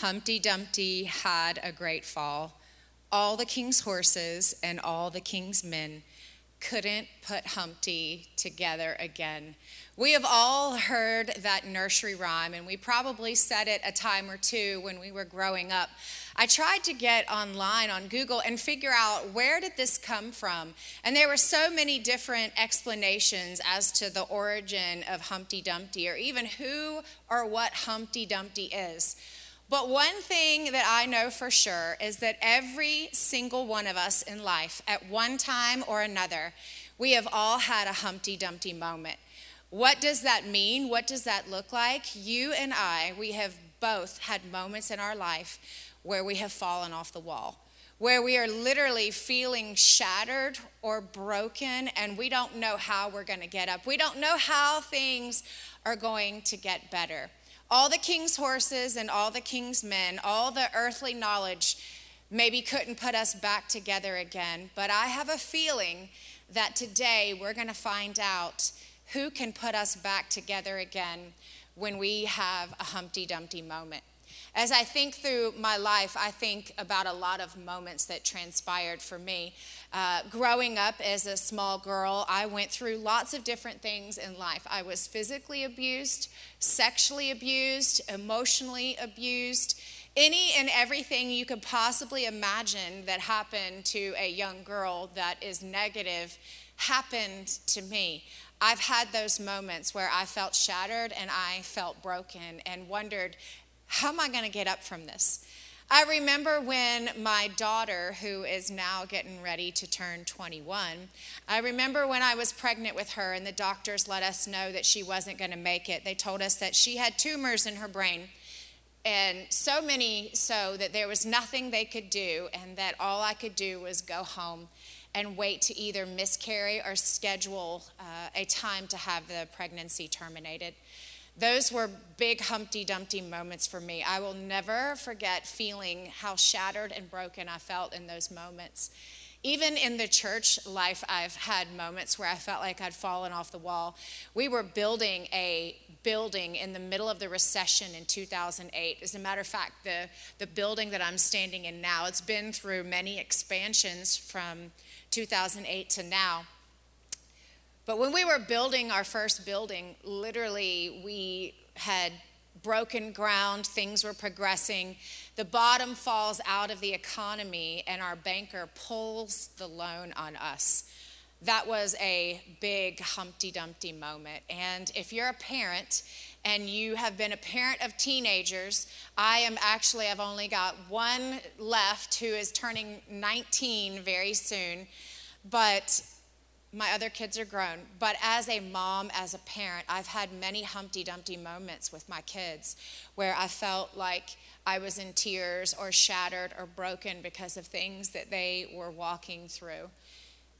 Humpty Dumpty had a great fall. All the king's horses and all the king's men couldn't put Humpty together again. We have all heard that nursery rhyme, and we probably said it a time or two when we were growing up. I tried to get online on Google and figure out where did this come from. And there were so many different explanations as to the origin of Humpty Dumpty or even who or what Humpty Dumpty is. But one thing that I know for sure is that every single one of us in life, at one time or another, we have all had a Humpty Dumpty moment. What does that mean? What does that look like? You and I, we have both had moments in our life where we have fallen off the wall, where we are literally feeling shattered or broken, and we don't know how we're going to get up. We don't know how things are going to get better. All the king's horses and all the king's men, all the earthly knowledge maybe couldn't put us back together again. But I have a feeling that today we're going to find out who can put us back together again when we have a Humpty Dumpty moment. As I think through my life, I think about a lot of moments that transpired for me. Uh, growing up as a small girl, I went through lots of different things in life. I was physically abused, sexually abused, emotionally abused. Any and everything you could possibly imagine that happened to a young girl that is negative happened to me. I've had those moments where I felt shattered and I felt broken and wondered how am I going to get up from this? I remember when my daughter, who is now getting ready to turn 21, I remember when I was pregnant with her and the doctors let us know that she wasn't going to make it. They told us that she had tumors in her brain, and so many so that there was nothing they could do, and that all I could do was go home and wait to either miscarry or schedule uh, a time to have the pregnancy terminated. Those were big Humpty Dumpty moments for me. I will never forget feeling how shattered and broken I felt in those moments. Even in the church life, I've had moments where I felt like I'd fallen off the wall. We were building a building in the middle of the recession in 2008. As a matter of fact, the, the building that I'm standing in now, it's been through many expansions from 2008 to now. But when we were building our first building, literally we had broken ground, things were progressing. The bottom falls out of the economy, and our banker pulls the loan on us. That was a big Humpty Dumpty moment. And if you're a parent and you have been a parent of teenagers, I am actually, I've only got one left who is turning 19 very soon. But my other kids are grown, but as a mom, as a parent, I've had many Humpty Dumpty moments with my kids where I felt like I was in tears or shattered or broken because of things that they were walking through.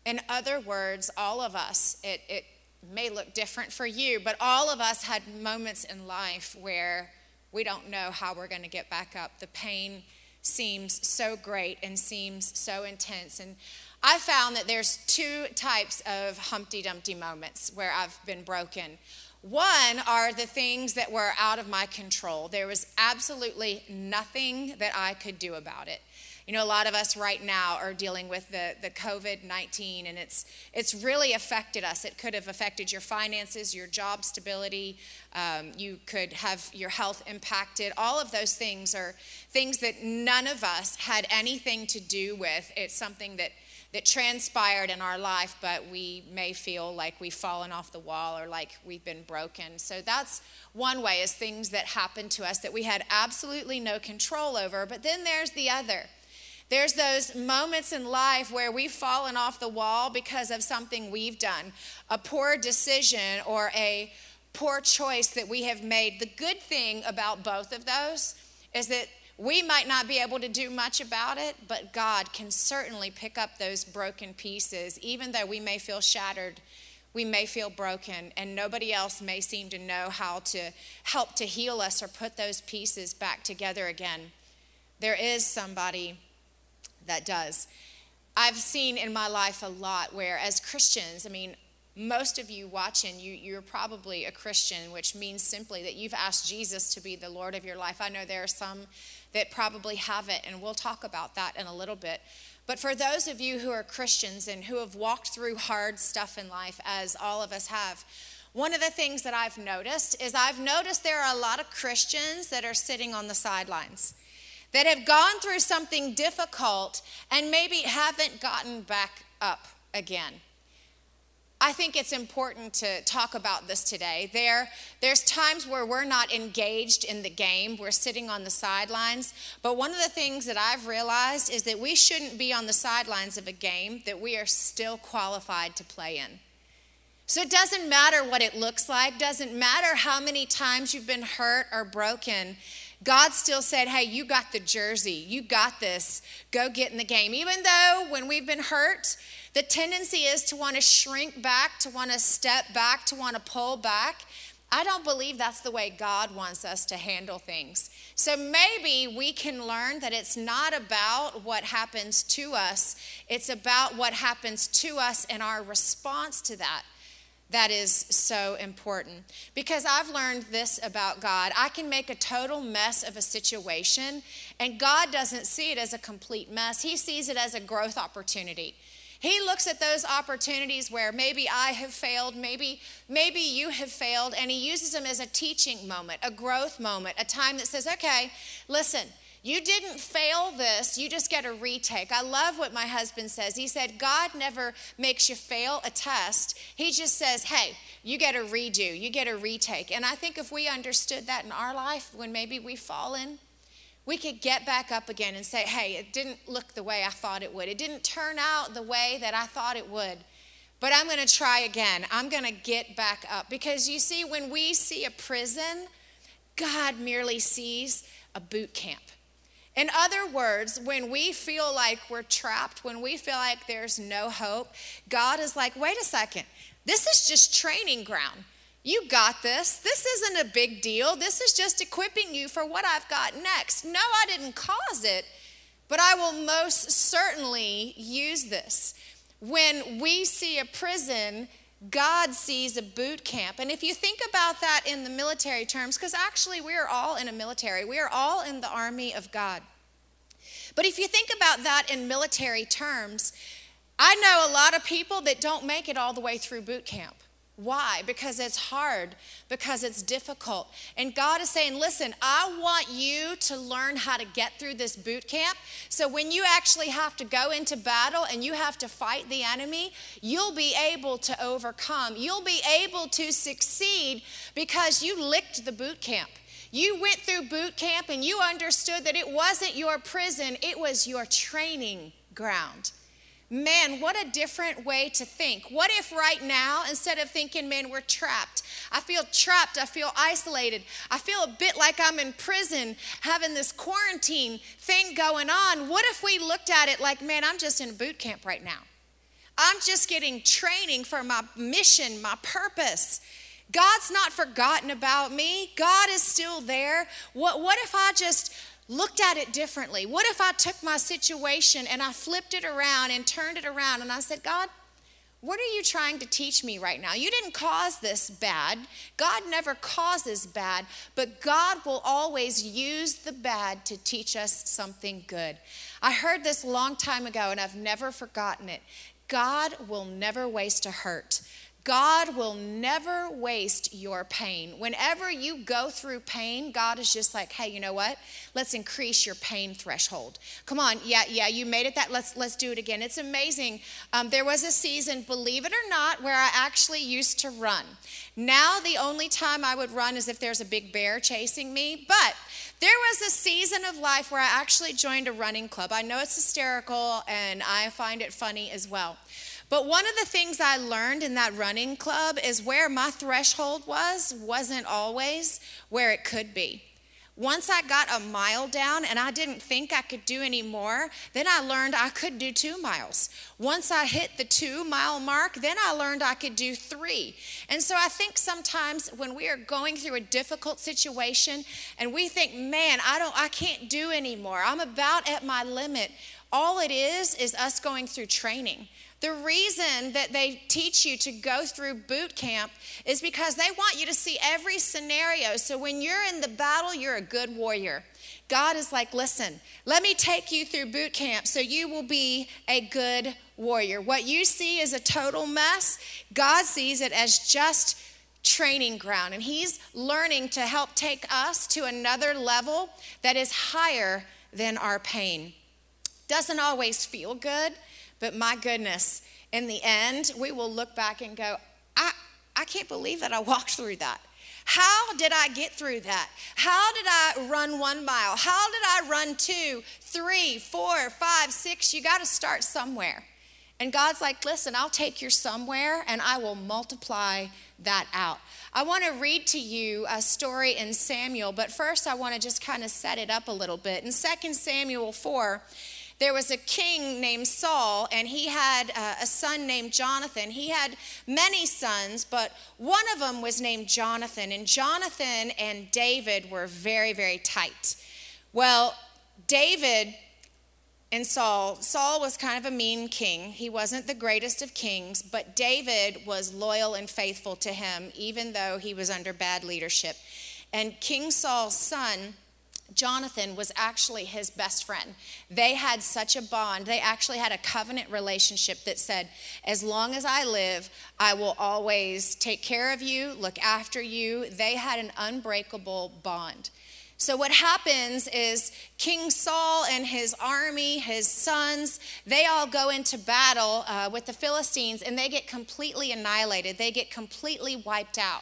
In other words, all of us, it, it may look different for you, but all of us had moments in life where we don't know how we're going to get back up. The pain seems so great and seems so intense. And I found that there's two types of Humpty Dumpty moments where I've been broken. One are the things that were out of my control. There was absolutely nothing that I could do about it. You know, a lot of us right now are dealing with the, the COVID 19, and it's, it's really affected us. It could have affected your finances, your job stability. Um, you could have your health impacted. All of those things are things that none of us had anything to do with. It's something that that transpired in our life, but we may feel like we've fallen off the wall or like we've been broken. So that's one way is things that happened to us that we had absolutely no control over. But then there's the other. There's those moments in life where we've fallen off the wall because of something we've done, a poor decision or a poor choice that we have made. The good thing about both of those is that We might not be able to do much about it, but God can certainly pick up those broken pieces, even though we may feel shattered we may feel broken, and nobody else may seem to know how to help to heal us or put those pieces back together again. There is somebody that does. I've seen in my life a lot where, as Christians, I mean, most of you watching, you, you're probably a Christian, which means simply that you've asked Jesus to be the Lord of your life. I know there are some that probably haven't, and we'll talk about that in a little bit. But for those of you who are Christians and who have walked through hard stuff in life, as all of us have, one of the things that I've noticed is I've noticed there are a lot of Christians that are sitting on the sidelines that have gone through something difficult and maybe haven't gotten back up again. I think it's important to talk about this today. There, there's times where we're not engaged in the game, we're sitting on the sidelines. But one of the things that I've realized is that we shouldn't be on the sidelines of a game that we are still qualified to play in. So it doesn't matter what it looks like, doesn't matter how many times you've been hurt or broken. God still said, Hey, you got the jersey. You got this. Go get in the game. Even though when we've been hurt, the tendency is to want to shrink back, to want to step back, to want to pull back. I don't believe that's the way God wants us to handle things. So maybe we can learn that it's not about what happens to us, it's about what happens to us and our response to that. That is so important. Because I've learned this about God. I can make a total mess of a situation, and God doesn't see it as a complete mess. He sees it as a growth opportunity. He looks at those opportunities where maybe I have failed, maybe maybe you have failed, and he uses them as a teaching moment, a growth moment, a time that says, "Okay, listen, you didn't fail this, you just get a retake. I love what my husband says. He said, God never makes you fail a test. He just says, hey, you get a redo, you get a retake. And I think if we understood that in our life, when maybe we fall fallen, we could get back up again and say, hey, it didn't look the way I thought it would. It didn't turn out the way that I thought it would. But I'm going to try again. I'm going to get back up. Because you see, when we see a prison, God merely sees a boot camp. In other words, when we feel like we're trapped, when we feel like there's no hope, God is like, wait a second, this is just training ground. You got this. This isn't a big deal. This is just equipping you for what I've got next. No, I didn't cause it, but I will most certainly use this. When we see a prison, God sees a boot camp. And if you think about that in the military terms, because actually we are all in a military, we are all in the army of God. But if you think about that in military terms, I know a lot of people that don't make it all the way through boot camp. Why? Because it's hard, because it's difficult. And God is saying, listen, I want you to learn how to get through this boot camp. So when you actually have to go into battle and you have to fight the enemy, you'll be able to overcome. You'll be able to succeed because you licked the boot camp. You went through boot camp and you understood that it wasn't your prison, it was your training ground. Man, what a different way to think. What if right now, instead of thinking, man, we're trapped, I feel trapped, I feel isolated, I feel a bit like I'm in prison having this quarantine thing going on. What if we looked at it like, man, I'm just in boot camp right now? I'm just getting training for my mission, my purpose. God's not forgotten about me. God is still there. What, what if I just looked at it differently? What if I took my situation and I flipped it around and turned it around and I said, God, what are you trying to teach me right now? You didn't cause this bad. God never causes bad, but God will always use the bad to teach us something good. I heard this long time ago and I've never forgotten it. God will never waste a hurt. God will never waste your pain. Whenever you go through pain, God is just like, "Hey, you know what? Let's increase your pain threshold. Come on, yeah, yeah, you made it. That let's let's do it again." It's amazing. Um, there was a season, believe it or not, where I actually used to run. Now the only time I would run is if there's a big bear chasing me. But there was a season of life where I actually joined a running club. I know it's hysterical, and I find it funny as well. But one of the things I learned in that running club is where my threshold was, wasn't always where it could be. Once I got a mile down and I didn't think I could do any more, then I learned I could do two miles. Once I hit the two mile mark, then I learned I could do three. And so I think sometimes when we are going through a difficult situation and we think, man, I don't, I can't do anymore. I'm about at my limit. All it is is us going through training. The reason that they teach you to go through boot camp is because they want you to see every scenario. So when you're in the battle, you're a good warrior. God is like, listen, let me take you through boot camp so you will be a good warrior. What you see is a total mess, God sees it as just training ground. And He's learning to help take us to another level that is higher than our pain. Doesn't always feel good. But my goodness, in the end, we will look back and go, I, I can't believe that I walked through that. How did I get through that? How did I run one mile? How did I run two, three, four, five, six? You got to start somewhere. And God's like, listen, I'll take you somewhere and I will multiply that out. I want to read to you a story in Samuel, but first I want to just kind of set it up a little bit. In 2 Samuel 4, there was a king named Saul, and he had uh, a son named Jonathan. He had many sons, but one of them was named Jonathan. And Jonathan and David were very, very tight. Well, David and Saul, Saul was kind of a mean king. He wasn't the greatest of kings, but David was loyal and faithful to him, even though he was under bad leadership. And King Saul's son, Jonathan was actually his best friend. They had such a bond. They actually had a covenant relationship that said, As long as I live, I will always take care of you, look after you. They had an unbreakable bond. So, what happens is King Saul and his army, his sons, they all go into battle uh, with the Philistines and they get completely annihilated. They get completely wiped out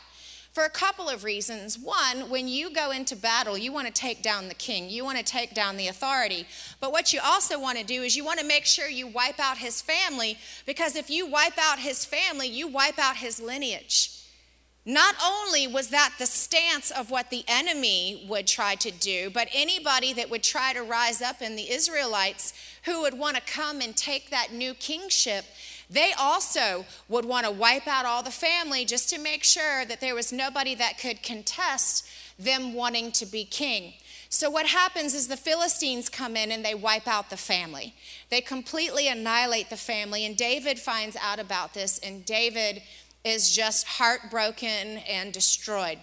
for a couple of reasons. One, when you go into battle, you want to take down the king, you want to take down the authority. But what you also want to do is you want to make sure you wipe out his family, because if you wipe out his family, you wipe out his lineage. Not only was that the stance of what the enemy would try to do, but anybody that would try to rise up in the Israelites who would want to come and take that new kingship, they also would want to wipe out all the family just to make sure that there was nobody that could contest them wanting to be king. So, what happens is the Philistines come in and they wipe out the family. They completely annihilate the family. And David finds out about this, and David is just heartbroken and destroyed.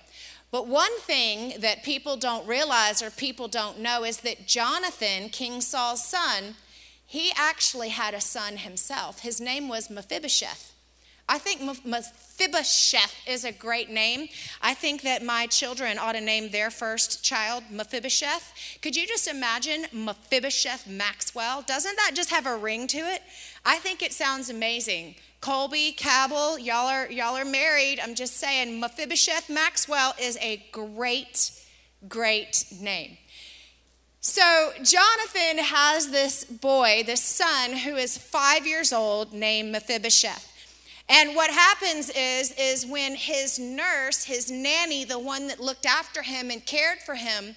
But one thing that people don't realize or people don't know is that Jonathan, King Saul's son, he actually had a son himself. His name was Mephibosheth. I think Mephibosheth is a great name. I think that my children ought to name their first child Mephibosheth. Could you just imagine Mephibosheth Maxwell? Doesn't that just have a ring to it? I think it sounds amazing. Colby, Cabell, y'all are, y'all are married. I'm just saying, Mephibosheth Maxwell is a great, great name. So, Jonathan has this boy, this son, who is five years old, named Mephibosheth. And what happens is, is when his nurse, his nanny, the one that looked after him and cared for him,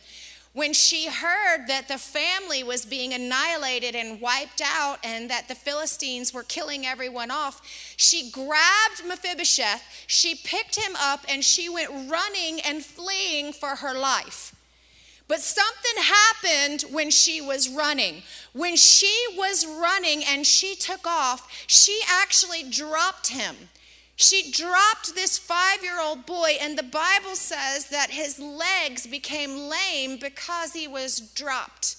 when she heard that the family was being annihilated and wiped out and that the Philistines were killing everyone off, she grabbed Mephibosheth, she picked him up, and she went running and fleeing for her life. But something happened when she was running. When she was running and she took off, she actually dropped him. She dropped this five year old boy, and the Bible says that his legs became lame because he was dropped.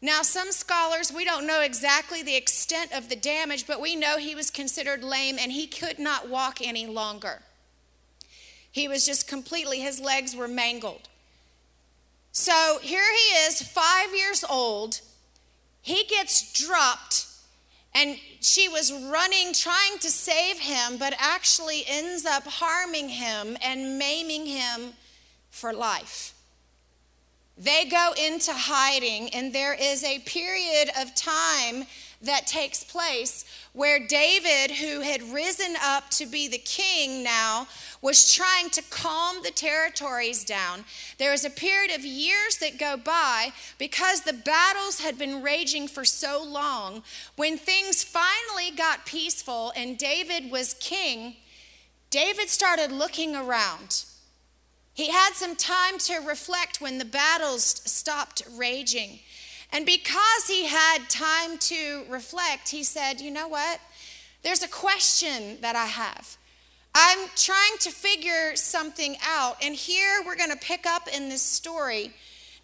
Now, some scholars, we don't know exactly the extent of the damage, but we know he was considered lame and he could not walk any longer. He was just completely, his legs were mangled. So here he is, five years old. He gets dropped, and she was running, trying to save him, but actually ends up harming him and maiming him for life. They go into hiding, and there is a period of time that takes place where David, who had risen up to be the king now, was trying to calm the territories down. There was a period of years that go by because the battles had been raging for so long. When things finally got peaceful and David was king, David started looking around. He had some time to reflect when the battles stopped raging. And because he had time to reflect, he said, You know what? There's a question that I have. I'm trying to figure something out. And here we're going to pick up in this story.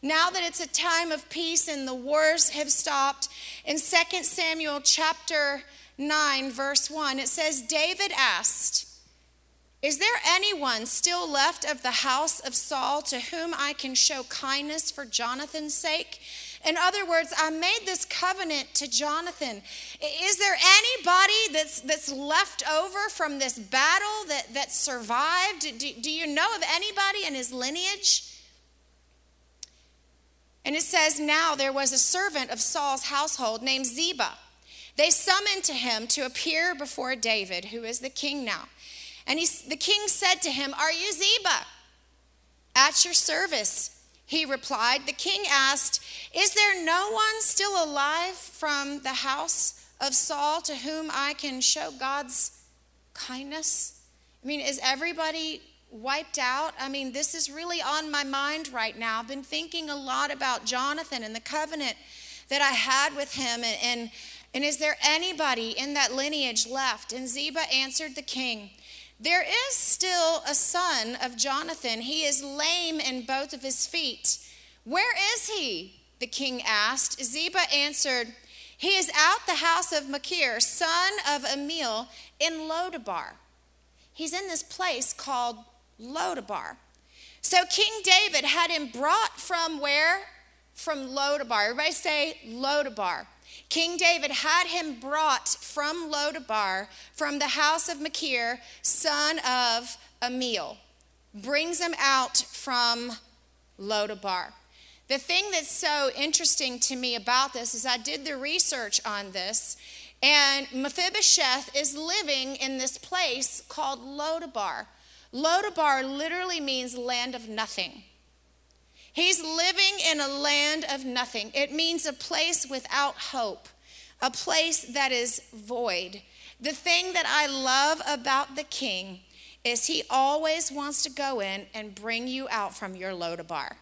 Now that it's a time of peace and the wars have stopped, in 2 Samuel chapter 9, verse 1, it says, David asked, Is there anyone still left of the house of Saul to whom I can show kindness for Jonathan's sake? In other words, I made this covenant to Jonathan. Is there anybody that's, that's left over from this battle that, that survived? Do, do you know of anybody in his lineage? And it says, Now there was a servant of Saul's household named Ziba. They summoned to him to appear before David, who is the king now. And he, the king said to him, Are you Ziba? At your service, he replied. The king asked, Is there no one still alive from the house of Saul to whom I can show God's kindness? I mean, is everybody wiped out? I mean, this is really on my mind right now. I've been thinking a lot about Jonathan and the covenant that I had with him. And, and, and is there anybody in that lineage left? And Ziba answered the king. There is still a son of Jonathan. He is lame in both of his feet. Where is he? The king asked. Ziba answered, He is out the house of Machir, son of Ammiel, in Lodabar. He's in this place called Lodabar. So King David had him brought from where? From Lodabar. Everybody say Lodabar. King David had him brought from Lodabar, from the house of Machir, son of Ammiel. Brings him out from Lodabar. The thing that's so interesting to me about this is I did the research on this, and Mephibosheth is living in this place called Lodabar. Lodabar literally means land of nothing. He's living in a land of nothing. It means a place without hope, a place that is void. The thing that I love about the king is he always wants to go in and bring you out from your Lodabar.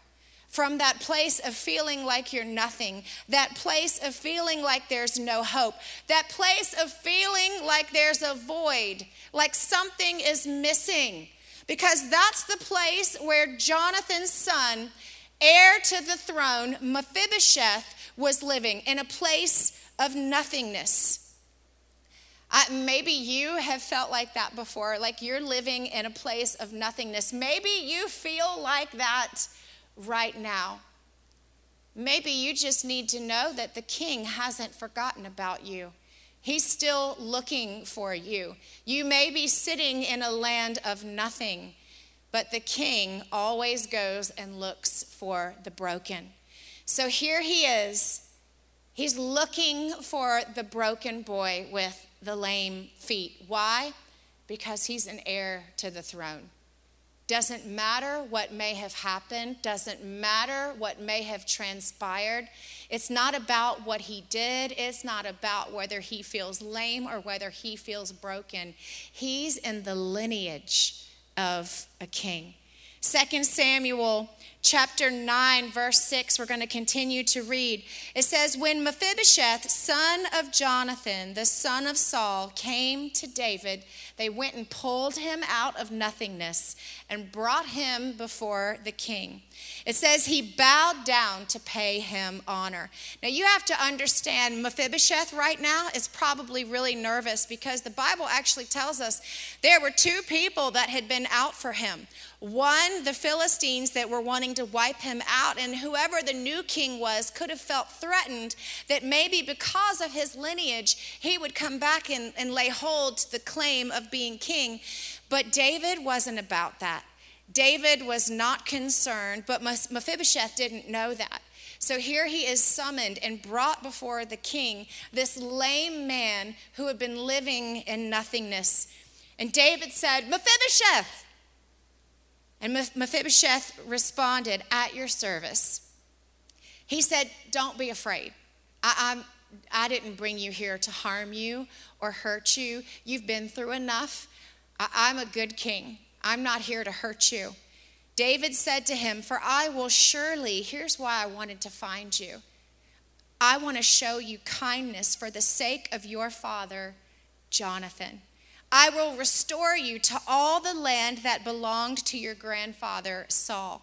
From that place of feeling like you're nothing, that place of feeling like there's no hope, that place of feeling like there's a void, like something is missing. Because that's the place where Jonathan's son heir to the throne, Mephibosheth was living in a place of nothingness. Maybe you have felt like that before, like you're living in a place of nothingness. Maybe you feel like that right now. Maybe you just need to know that the king hasn't forgotten about you. He's still looking for you. You may be sitting in a land of nothing but the king always goes and looks for the broken. So here he is. He's looking for the broken boy with the lame feet. Why? Because he's an heir to the throne. Doesn't matter what may have happened, doesn't matter what may have transpired. It's not about what he did, it's not about whether he feels lame or whether he feels broken. He's in the lineage of a king. 2 Samuel chapter 9, verse 6, we're going to continue to read. It says, When Mephibosheth, son of Jonathan, the son of Saul, came to David, they went and pulled him out of nothingness and brought him before the king. It says he bowed down to pay him honor. Now you have to understand, Mephibosheth right now is probably really nervous because the Bible actually tells us there were two people that had been out for him. One, the Philistines that were wanting to wipe him out, and whoever the new king was could have felt threatened that maybe because of his lineage, he would come back and, and lay hold to the claim of being king. But David wasn't about that. David was not concerned, but Mephibosheth didn't know that. So here he is summoned and brought before the king, this lame man who had been living in nothingness. And David said, Mephibosheth. And Mephibosheth responded, At your service. He said, Don't be afraid. I, I'm, I didn't bring you here to harm you or hurt you. You've been through enough. I, I'm a good king. I'm not here to hurt you. David said to him, For I will surely, here's why I wanted to find you. I want to show you kindness for the sake of your father, Jonathan. I will restore you to all the land that belonged to your grandfather Saul,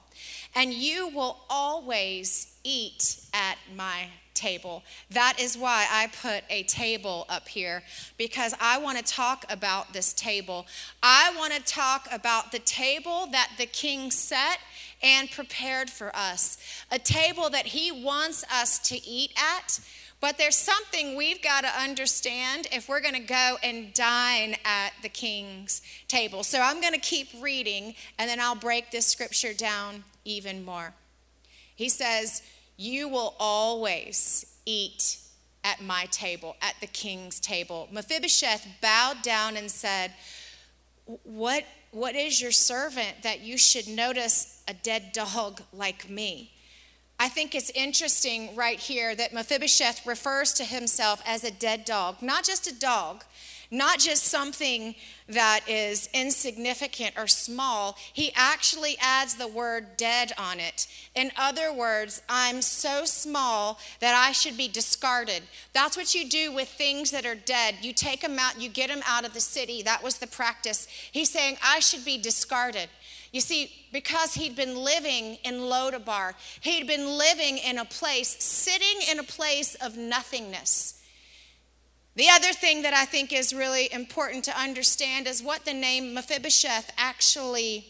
and you will always eat at my table. That is why I put a table up here because I want to talk about this table. I want to talk about the table that the king set and prepared for us, a table that he wants us to eat at. But there's something we've got to understand if we're going to go and dine at the king's table. So I'm going to keep reading and then I'll break this scripture down even more. He says, you will always eat at my table, at the king's table. Mephibosheth bowed down and said, What, what is your servant that you should notice a dead dog like me? I think it's interesting right here that Mephibosheth refers to himself as a dead dog, not just a dog, not just something that is insignificant or small. He actually adds the word dead on it. In other words, I'm so small that I should be discarded. That's what you do with things that are dead. You take them out, you get them out of the city. That was the practice. He's saying, I should be discarded. You see, because he'd been living in Lodabar, he'd been living in a place, sitting in a place of nothingness. The other thing that I think is really important to understand is what the name Mephibosheth actually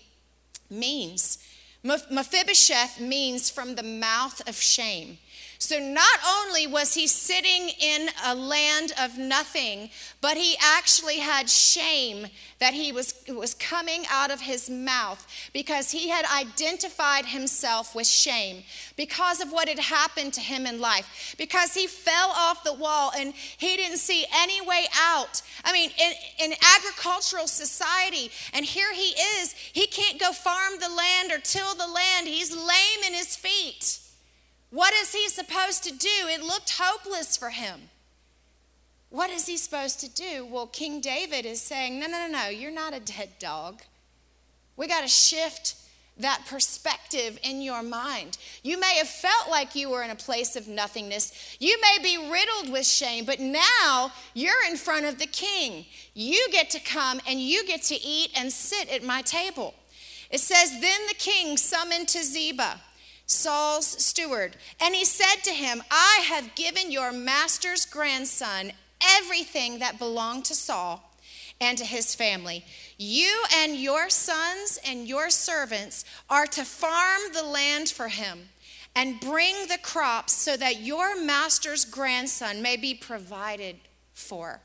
means. Mephibosheth means from the mouth of shame. So not only was he sitting in a land of nothing, but he actually had shame that he was, was coming out of his mouth because he had identified himself with shame because of what had happened to him in life, because he fell off the wall and he didn't see any way out. I mean, in, in agricultural society, and here he is, he can't go farm the land or till the land, he's lame in his feet. What is he supposed to do? It looked hopeless for him. What is he supposed to do? Well, King David is saying, No, no, no, no, you're not a dead dog. We got to shift that perspective in your mind. You may have felt like you were in a place of nothingness. You may be riddled with shame, but now you're in front of the king. You get to come and you get to eat and sit at my table. It says, Then the king summoned to Ziba Saul's steward. And he said to him, I have given your master's grandson everything that belonged to Saul and to his family. You and your sons and your servants are to farm the land for him and bring the crops so that your master's grandson may be provided for.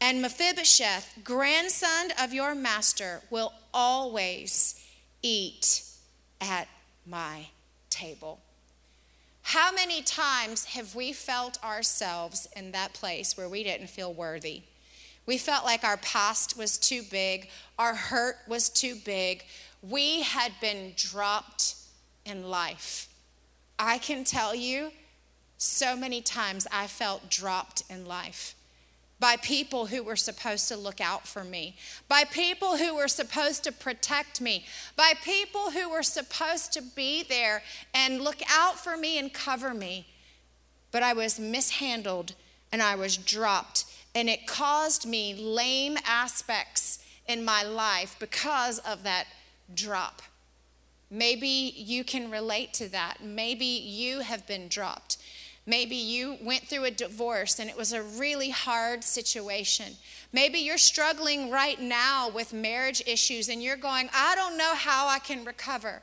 And Mephibosheth, grandson of your master, will always eat at my table. How many times have we felt ourselves in that place where we didn't feel worthy? We felt like our past was too big, our hurt was too big. We had been dropped in life. I can tell you, so many times I felt dropped in life by people who were supposed to look out for me, by people who were supposed to protect me, by people who were supposed to be there and look out for me and cover me. But I was mishandled and I was dropped, and it caused me lame aspects in my life because of that drop. Maybe you can relate to that. Maybe you have been dropped. Maybe you went through a divorce and it was a really hard situation. Maybe you're struggling right now with marriage issues and you're going, I don't know how I can recover.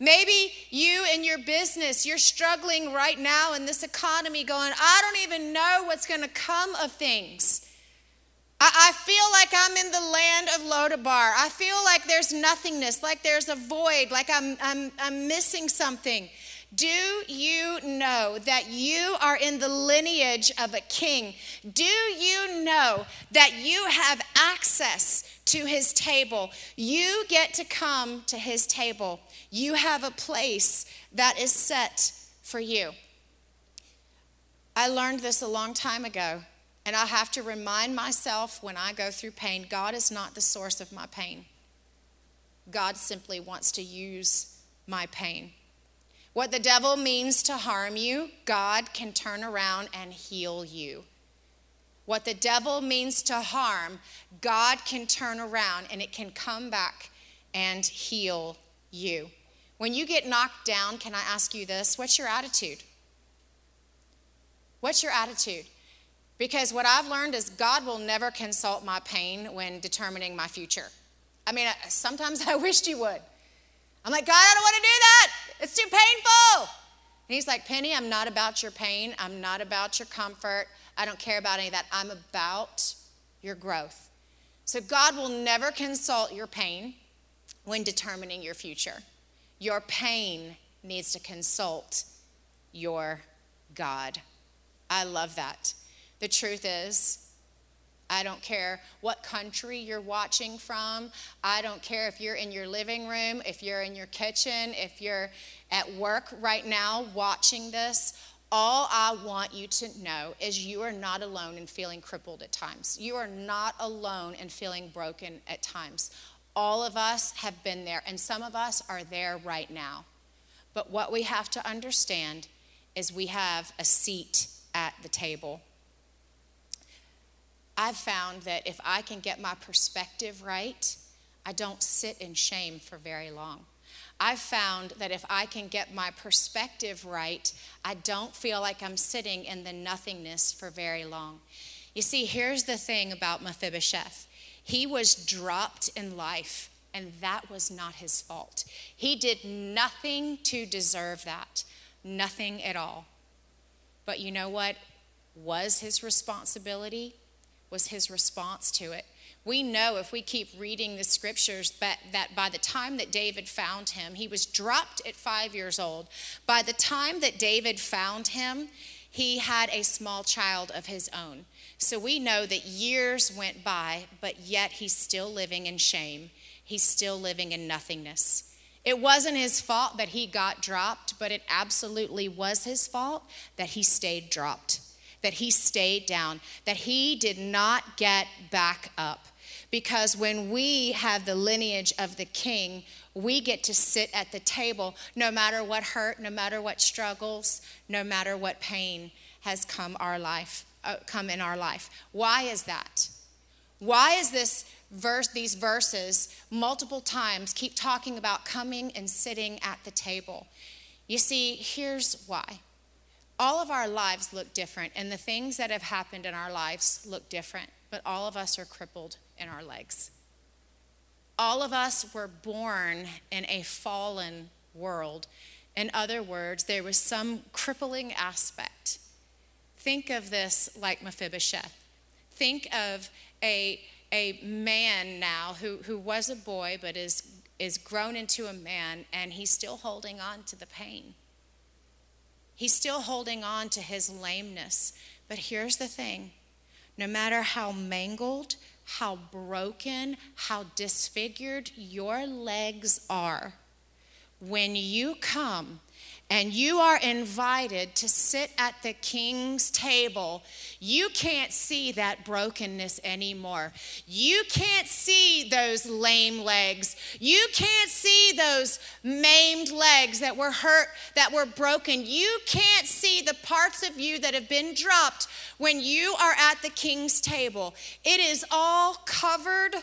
Maybe you and your business, you're struggling right now in this economy, going, I don't even know what's going to come of things. I, I feel like I'm in the land of Lodabar. I feel like there's nothingness, like there's a void, like I'm, I'm, I'm missing something. Do you know that you are in the lineage of a king? Do you know that you have access to his table? You get to come to his table. You have a place that is set for you. I learned this a long time ago, and I have to remind myself when I go through pain God is not the source of my pain. God simply wants to use my pain. What the devil means to harm you, God can turn around and heal you. What the devil means to harm, God can turn around and it can come back and heal you. When you get knocked down, can I ask you this? What's your attitude? What's your attitude? Because what I've learned is God will never consult my pain when determining my future. I mean, sometimes I wished He would. I'm like, God, I don't want to do that. It's too painful. And he's like, Penny, I'm not about your pain. I'm not about your comfort. I don't care about any of that. I'm about your growth. So God will never consult your pain when determining your future. Your pain needs to consult your God. I love that. The truth is, I don't care what country you're watching from. I don't care if you're in your living room, if you're in your kitchen, if you're at work right now watching this. All I want you to know is you are not alone in feeling crippled at times. You are not alone in feeling broken at times. All of us have been there, and some of us are there right now. But what we have to understand is we have a seat at the table. I've found that if I can get my perspective right, I don't sit in shame for very long. I've found that if I can get my perspective right, I don't feel like I'm sitting in the nothingness for very long. You see, here's the thing about Mephibosheth he was dropped in life, and that was not his fault. He did nothing to deserve that, nothing at all. But you know what was his responsibility? Was his response to it. We know if we keep reading the scriptures that, that by the time that David found him, he was dropped at five years old. By the time that David found him, he had a small child of his own. So we know that years went by, but yet he's still living in shame. He's still living in nothingness. It wasn't his fault that he got dropped, but it absolutely was his fault that he stayed dropped that he stayed down, that he did not get back up. Because when we have the lineage of the king, we get to sit at the table no matter what hurt, no matter what struggles, no matter what pain has come our life, uh, come in our life. Why is that? Why is this verse, these verses multiple times keep talking about coming and sitting at the table? You see, here's why all of our lives look different, and the things that have happened in our lives look different, but all of us are crippled in our legs. All of us were born in a fallen world. In other words, there was some crippling aspect. Think of this like Mephibosheth. Think of a, a man now who, who was a boy but is, is grown into a man, and he's still holding on to the pain He's still holding on to his lameness. But here's the thing no matter how mangled, how broken, how disfigured your legs are, when you come and you are invited to sit at the king's table, you can't see that brokenness anymore. You can't see those lame legs. You can't see those maimed legs that were hurt, that were broken. You can't see the parts of you that have been dropped when you are at the king's table. It is all covered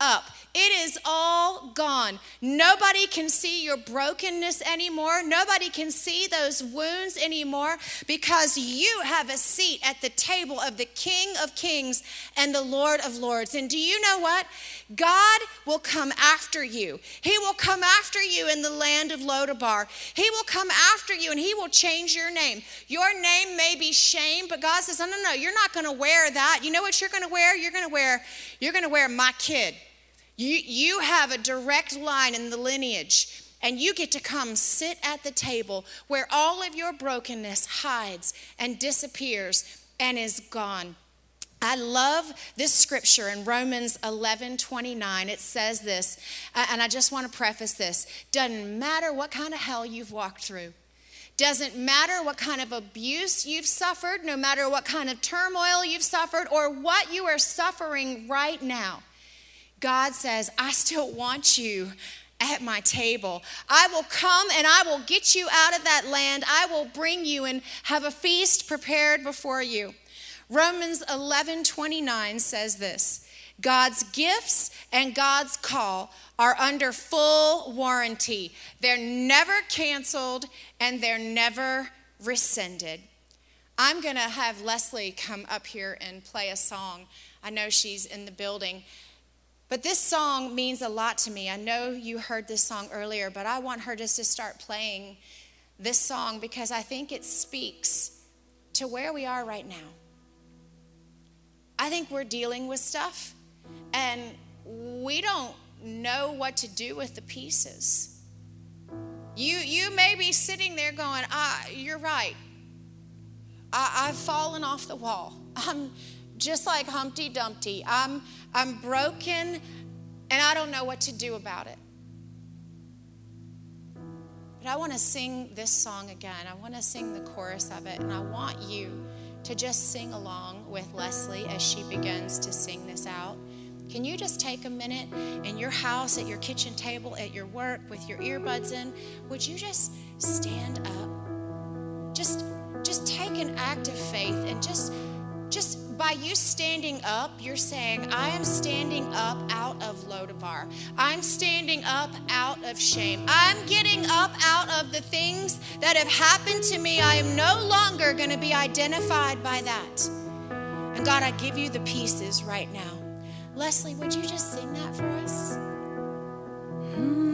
up. It is all gone. Nobody can see your brokenness anymore. Nobody can see those wounds anymore because you have a seat at the table of the King of Kings and the Lord of Lords. And do you know what? God will come after you. He will come after you in the land of Lodabar. He will come after you and he will change your name. Your name may be shame, but God says, "No, no, no, you're not going to wear that. You know what you're going to wear? You're going to wear you're going to wear my kid." You, you have a direct line in the lineage. and you get to come sit at the table where all of your brokenness hides and disappears and is gone. I love this scripture in Romans 11 29. It says this, and I just want to preface this. Doesn't matter what kind of hell you've walked through, doesn't matter what kind of abuse you've suffered, no matter what kind of turmoil you've suffered, or what you are suffering right now. God says, I still want you at my table. I will come and I will get you out of that land. I will bring you and have a feast prepared before you. Romans 11 29 says this God's gifts and God's call are under full warranty. They're never canceled and they're never rescinded. I'm going to have Leslie come up here and play a song. I know she's in the building. But this song means a lot to me. I know you heard this song earlier, but I want her just to start playing this song because I think it speaks to where we are right now. I think we're dealing with stuff and we don't know what to do with the pieces. You, you may be sitting there going, ah, You're right. I, I've fallen off the wall. I'm just like Humpty Dumpty. I'm, I'm broken and I don't know what to do about it. But I want to sing this song again. I want to sing the chorus of it, and I want you to just sing along with Leslie as she begins to sing this out. Can you just take a minute in your house, at your kitchen table, at your work, with your earbuds in? Would you just stand up? Just, just take an act of faith and just, just by you standing up, you're saying, I am standing up out of Lodabar. I'm standing up out of shame. I'm getting up out of the things that have happened to me. I am no longer going to be identified by that. And God, I give you the pieces right now. Leslie, would you just sing that for us? pieces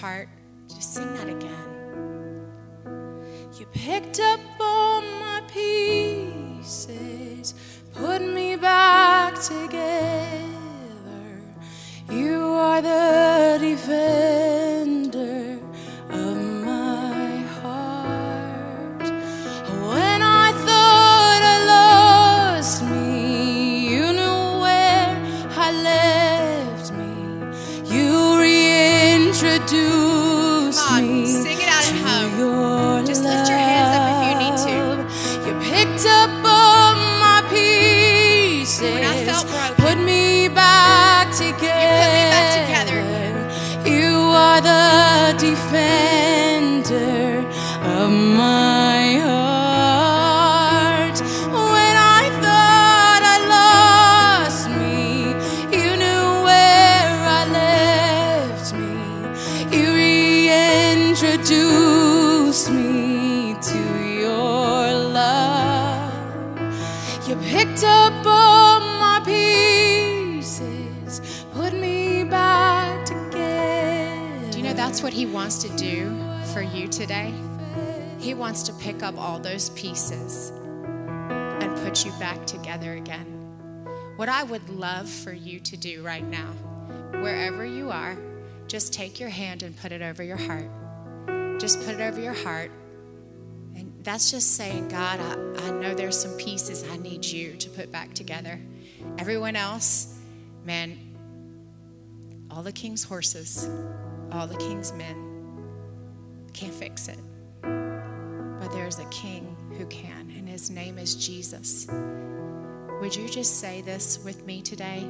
part. Picked up all my pieces. When I felt broken. Put me back together. back together. You are the defender today. He wants to pick up all those pieces and put you back together again. What I would love for you to do right now, wherever you are, just take your hand and put it over your heart. Just put it over your heart. And that's just saying, God, I, I know there's some pieces I need you to put back together. Everyone else, man, all the king's horses, all the king's men can't fix it. But there's a king who can, and his name is Jesus. Would you just say this with me today?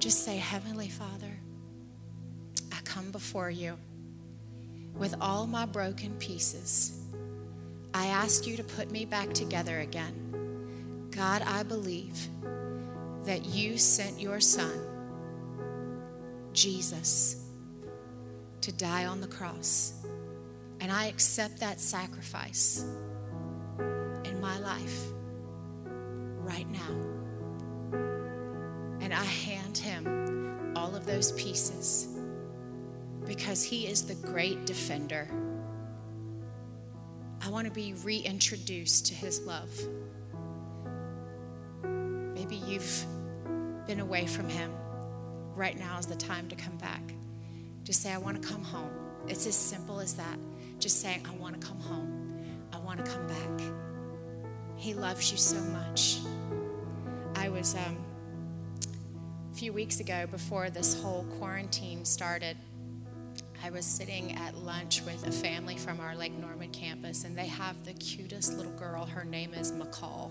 Just say, Heavenly Father, I come before you with all my broken pieces. I ask you to put me back together again. God, I believe that you sent your son, Jesus, to die on the cross. And I accept that sacrifice in my life right now. And I hand him all of those pieces because he is the great defender. I want to be reintroduced to his love. Maybe you've been away from him. Right now is the time to come back. Just say, I want to come home. It's as simple as that. Just saying, I want to come home. I want to come back. He loves you so much. I was, um, a few weeks ago, before this whole quarantine started, I was sitting at lunch with a family from our Lake Norman campus, and they have the cutest little girl. Her name is McCall.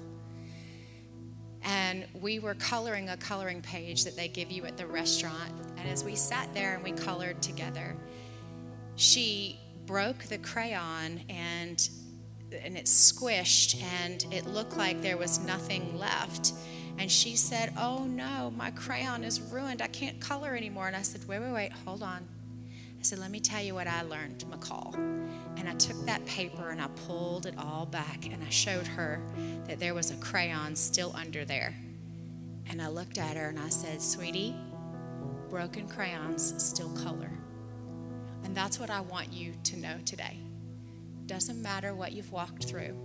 And we were coloring a coloring page that they give you at the restaurant. And as we sat there and we colored together, she broke the crayon and and it squished and it looked like there was nothing left. And she said, Oh no, my crayon is ruined. I can't color anymore. And I said, Wait, wait, wait, hold on. I said, Let me tell you what I learned, McCall. And I took that paper and I pulled it all back and I showed her that there was a crayon still under there. And I looked at her and I said, Sweetie, broken crayons still color. And that's what I want you to know today. Doesn't matter what you've walked through,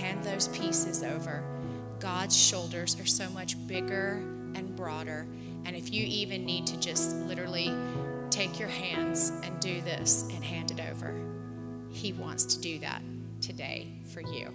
hand those pieces over. God's shoulders are so much bigger and broader and if you even need to just literally take your hands and do this and hand it over, He wants to do that today for you.